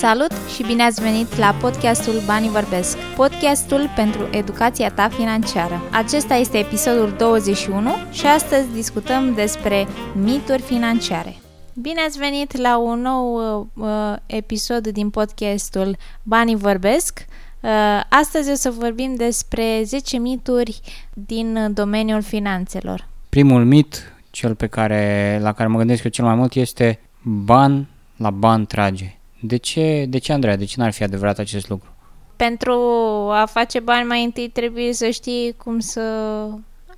Salut și bine ați venit la podcastul Banii Vorbesc, podcastul pentru educația ta financiară. Acesta este episodul 21 și astăzi discutăm despre mituri financiare. Bine ați venit la un nou uh, episod din podcastul Banii Vorbesc. Uh, astăzi o să vorbim despre 10 mituri din domeniul finanțelor. Primul mit, cel pe care, la care mă gândesc eu cel mai mult, este ban la ban trage. De ce, de ce Andreea? De ce n-ar fi adevărat acest lucru? Pentru a face bani mai întâi trebuie să știi cum să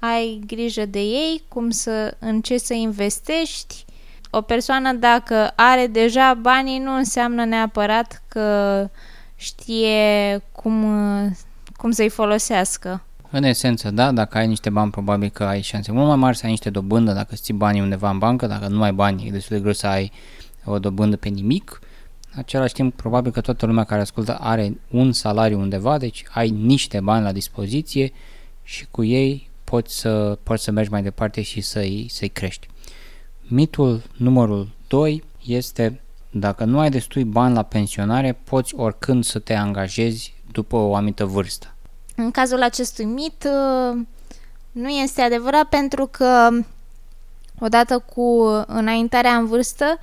ai grijă de ei, cum să, în ce să investești. O persoană dacă are deja banii nu înseamnă neapărat că știe cum, cum să-i folosească. În esență, da, dacă ai niște bani, probabil că ai șanse mult mai mari să ai niște dobândă dacă ții banii undeva în bancă, dacă nu ai bani, e destul de greu să ai o dobândă pe nimic. În același timp, probabil că toată lumea care ascultă are un salariu undeva, deci ai niște bani la dispoziție și cu ei poți să, poți să mergi mai departe și să-i, să-i crești. Mitul numărul 2 este dacă nu ai destui bani la pensionare, poți oricând să te angajezi după o anumită vârstă. În cazul acestui mit, uh, nu este adevărat pentru că odată cu înaintarea în vârstă,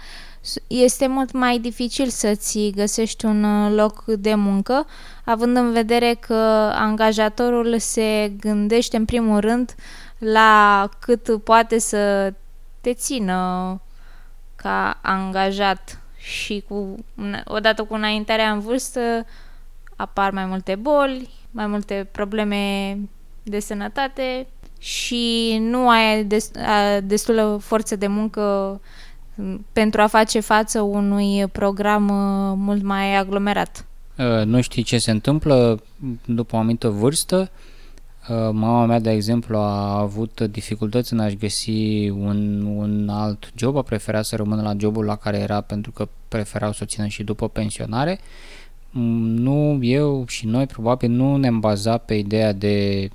este mult mai dificil să-ți găsești un uh, loc de muncă, având în vedere că angajatorul se gândește în primul rând la cât poate să te țină ca angajat și cu, odată cu înaintarea în vârstă apar mai multe boli, mai multe probleme de sănătate și nu ai destulă forță de muncă pentru a face față unui program uh, mult mai aglomerat. Uh, nu știi ce se întâmplă după o anumită vârstă. Uh, mama mea, de exemplu, a avut dificultăți în a-și găsi un, un alt job, a preferat să rămână la jobul la care era pentru că preferau să o țină și după pensionare. Mm, nu, eu și noi probabil nu ne-am bazat pe ideea de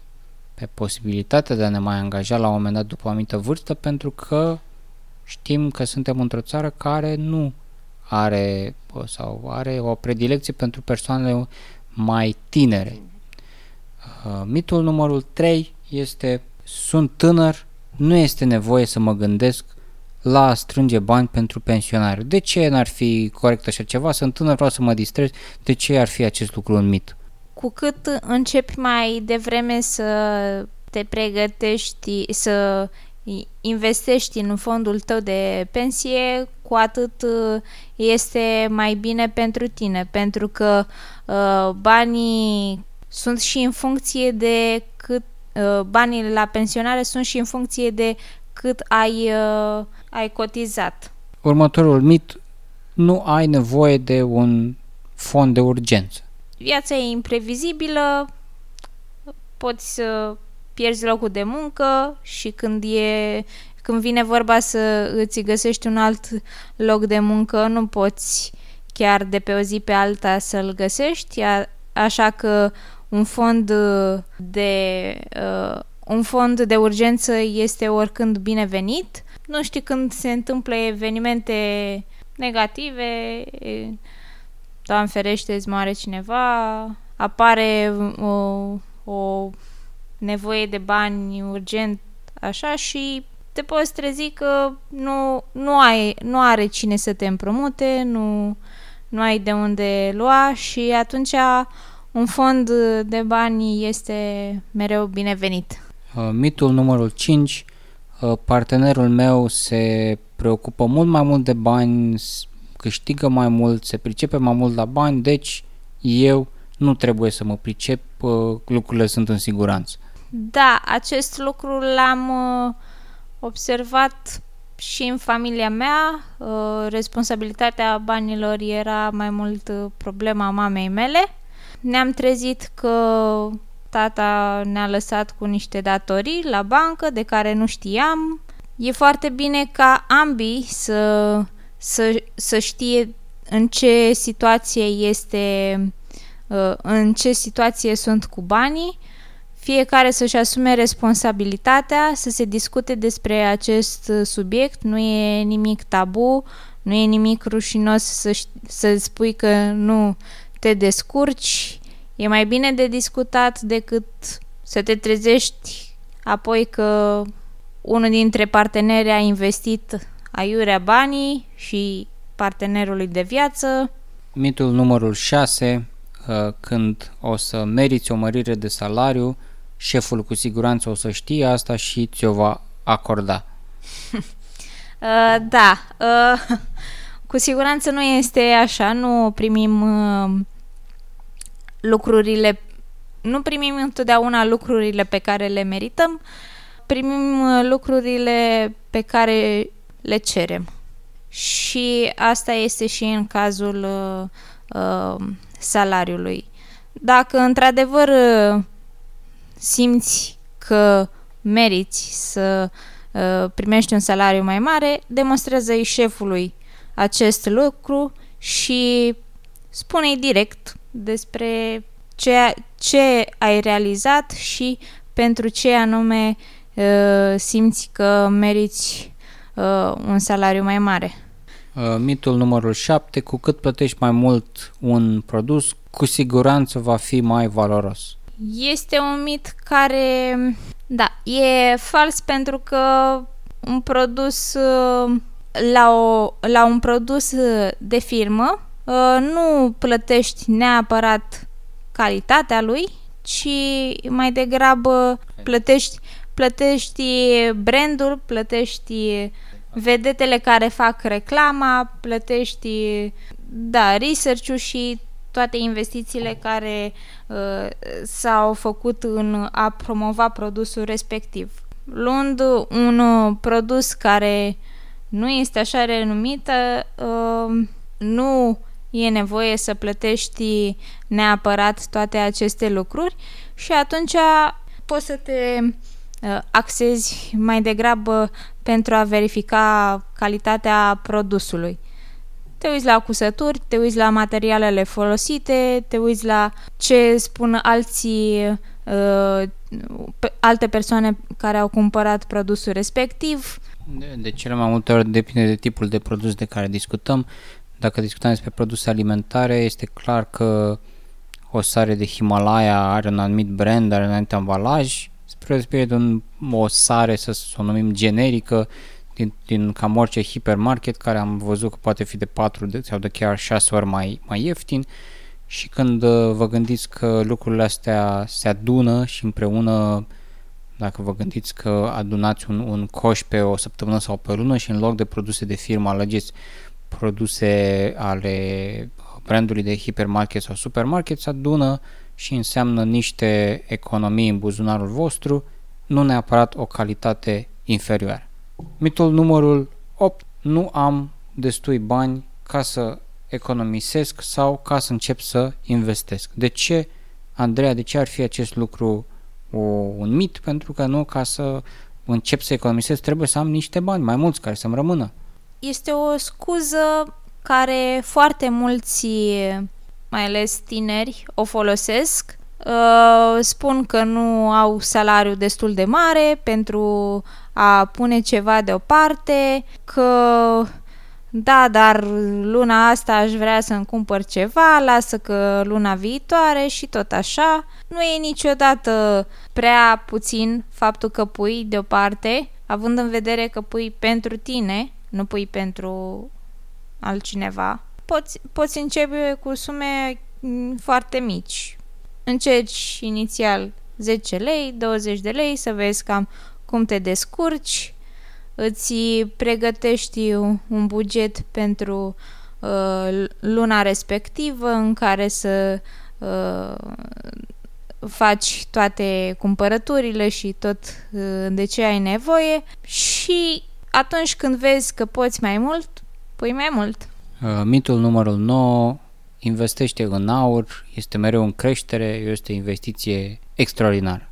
pe posibilitatea de a ne mai angaja la un moment dat după o anumită vârstă pentru că știm că suntem într-o țară care nu are sau are o predilecție pentru persoanele mai tinere. Uh, mitul numărul 3 este sunt tânăr, nu este nevoie să mă gândesc la a strânge bani pentru pensionare. De ce n-ar fi corect așa ceva? Sunt tânăr, vreau să mă distrez. De ce ar fi acest lucru un mit? Cu cât începi mai devreme să te pregătești, să investești în fondul tău de pensie, cu atât uh, este mai bine pentru tine, pentru că uh, banii sunt și în funcție de cât uh, banii la pensionare sunt și în funcție de cât ai, uh, ai cotizat. Următorul mit, nu ai nevoie de un fond de urgență. Viața e imprevizibilă, poți să pierzi locul de muncă și când e când vine vorba să îți găsești un alt loc de muncă, nu poți chiar de pe o zi pe alta să-l găsești, așa că un fond de uh, un fond de urgență este oricând binevenit. Nu știi când se întâmplă evenimente negative, Doamne ferește, îți moare cineva, apare o, o nevoie de bani urgent, așa, și te poți trezi că nu, nu, ai, nu are cine să te împrumute, nu, nu ai de unde lua și atunci un fond de bani este mereu binevenit. Uh, mitul numărul 5, uh, partenerul meu se preocupă mult mai mult de bani, câștigă mai mult, se pricepe mai mult la bani, deci eu nu trebuie să mă pricep, uh, lucrurile sunt în siguranță. Da, acest lucru l-am uh, observat și în familia mea. Uh, responsabilitatea banilor era mai mult uh, problema mamei mele. Ne-am trezit că tata ne-a lăsat cu niște datorii la bancă de care nu știam. E foarte bine ca ambii să, să, să știe în ce situație este în ce situație sunt cu banii fiecare să-și asume responsabilitatea, să se discute despre acest subiect, nu e nimic tabu, nu e nimic rușinos să, să spui că nu te descurci, e mai bine de discutat decât să te trezești apoi că unul dintre parteneri a investit aiurea banii și partenerului de viață. Mitul numărul 6, uh, când o să meriți o mărire de salariu, șeful cu siguranță o să știe asta și ți-o va acorda. uh, da, uh, cu siguranță nu este așa, nu primim uh, lucrurile, nu primim întotdeauna lucrurile pe care le merităm, primim uh, lucrurile pe care le cerem. Și asta este și în cazul uh, uh, salariului. Dacă într-adevăr uh, simți că meriți să uh, primești un salariu mai mare, demonstrează-i șefului acest lucru și spune-i direct despre ce, ce ai realizat și pentru ce anume uh, simți că meriți uh, un salariu mai mare. Uh, mitul numărul 7, cu cât plătești mai mult un produs, cu siguranță va fi mai valoros. Este un mit care, da, e fals pentru că un produs uh, la, o, la un produs de firmă uh, nu plătești neapărat calitatea lui, ci mai degrabă plătești, plătești brandul, plătești vedetele care fac reclama, plătești da, research-ul și toate investițiile care uh, s-au făcut în a promova produsul respectiv. Luând un uh, produs care nu este așa renumită, uh, nu e nevoie să plătești neapărat toate aceste lucruri și atunci poți să te uh, axezi mai degrabă pentru a verifica calitatea produsului. Te uiți la cusături, te uiți la materialele folosite, te uiți la ce spun alții, uh, alte persoane care au cumpărat produsul respectiv. De, de cele mai multe ori depinde de tipul de produs de care discutăm. Dacă discutăm despre produse alimentare, este clar că o sare de Himalaya are un anumit brand, are un anumit ambalaj, spre deosebire de un, o sare, să o numim generică, din, din cam orice hipermarket, care am văzut că poate fi de 4 de, sau de chiar 6 ori mai, mai ieftin și când uh, vă gândiți că lucrurile astea se adună și împreună dacă vă gândiți că adunați un, un coș pe o săptămână sau pe o lună și în loc de produse de firmă alegeți produse ale brandului de hipermarket sau supermarket, se adună și înseamnă niște economii în buzunarul vostru, nu neapărat o calitate inferioară. Mitul numărul 8. Nu am destui bani ca să economisesc sau ca să încep să investesc. De ce, Andreea, de ce ar fi acest lucru o, un mit? Pentru că nu ca să încep să economisesc trebuie să am niște bani, mai mulți care să-mi rămână. Este o scuză care foarte mulți, mai ales tineri, o folosesc. Uh, spun că nu au salariu destul de mare pentru a pune ceva deoparte, că da, dar luna asta aș vrea să-mi cumpăr ceva, lasă că luna viitoare și tot așa. Nu e niciodată prea puțin faptul că pui deoparte, având în vedere că pui pentru tine, nu pui pentru altcineva. Poți, poți începe cu sume foarte mici. Încerci inițial 10 lei, 20 de lei, să vezi cam cum te descurci, îți pregătești un buget pentru uh, luna respectivă în care să uh, faci toate cumpărăturile și tot uh, de ce ai nevoie și atunci când vezi că poți mai mult, pui mai mult. Uh, mitul numărul 9 investește în aur, este mereu în creștere, este o investiție extraordinară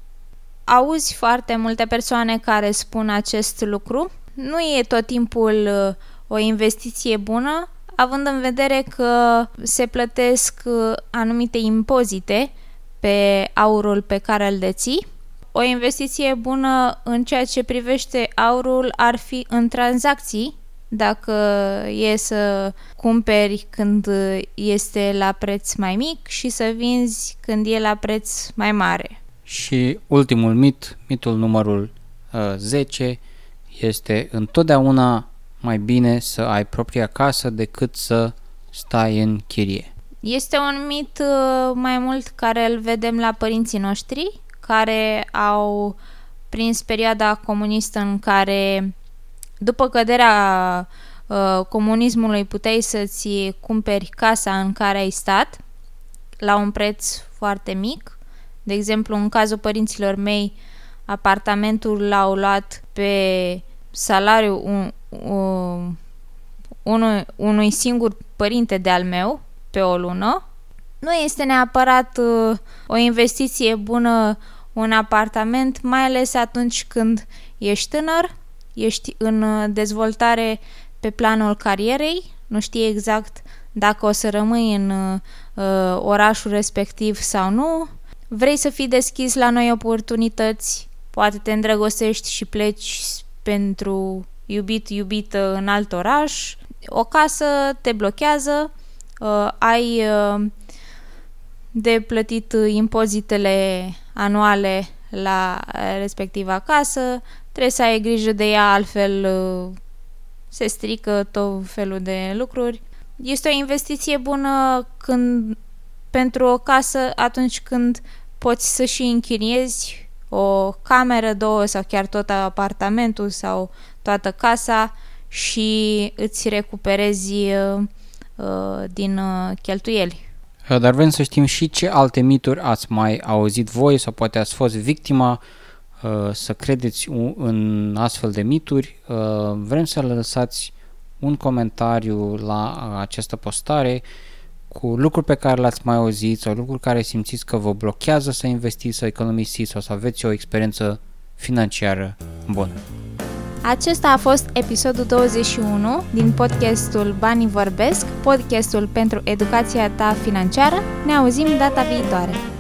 auzi foarte multe persoane care spun acest lucru. Nu e tot timpul uh, o investiție bună, având în vedere că se plătesc uh, anumite impozite pe aurul pe care îl deții o investiție bună în ceea ce privește aurul ar fi în tranzacții, dacă e să cumperi când este la preț mai mic și să vinzi când e la preț mai mare. Și ultimul mit, mitul numărul uh, 10, este întotdeauna mai bine să ai propria casă decât să stai în chirie. Este un mit uh, mai mult care îl vedem la părinții noștri, care au prins perioada comunistă în care după căderea uh, comunismului puteai să-ți cumperi casa în care ai stat la un preț foarte mic. De exemplu, în cazul părinților mei, apartamentul l-au luat pe salariul un, un, unui, unui singur părinte de al meu pe o lună. Nu este neapărat uh, o investiție bună un apartament, mai ales atunci când ești tânăr, ești în uh, dezvoltare pe planul carierei, nu știi exact dacă o să rămâi în uh, orașul respectiv sau nu, vrei să fii deschis la noi oportunități, poate te îndrăgostești și pleci pentru iubit, iubită în alt oraș, o casă te blochează, uh, ai uh, de plătit impozitele anuale la respectiva casă, trebuie să ai grijă de ea, altfel uh, se strică tot felul de lucruri. Este o investiție bună când, pentru o casă atunci când poți să și închiriezi o cameră, două sau chiar tot apartamentul sau toată casa și îți recuperezi uh, uh din uh, cheltuieli. Uh, dar vrem să știm și ce alte mituri ați mai auzit voi sau poate ați fost victima uh, să credeți în astfel de mituri. Uh, vrem să lăsați un comentariu la această postare cu lucruri pe care le-ați mai auzit sau lucruri care simțiți că vă blochează să investiți, să economisiți sau să aveți o experiență financiară bună. Acesta a fost episodul 21 din podcastul Banii Vorbesc, podcastul pentru educația ta financiară. Ne auzim data viitoare!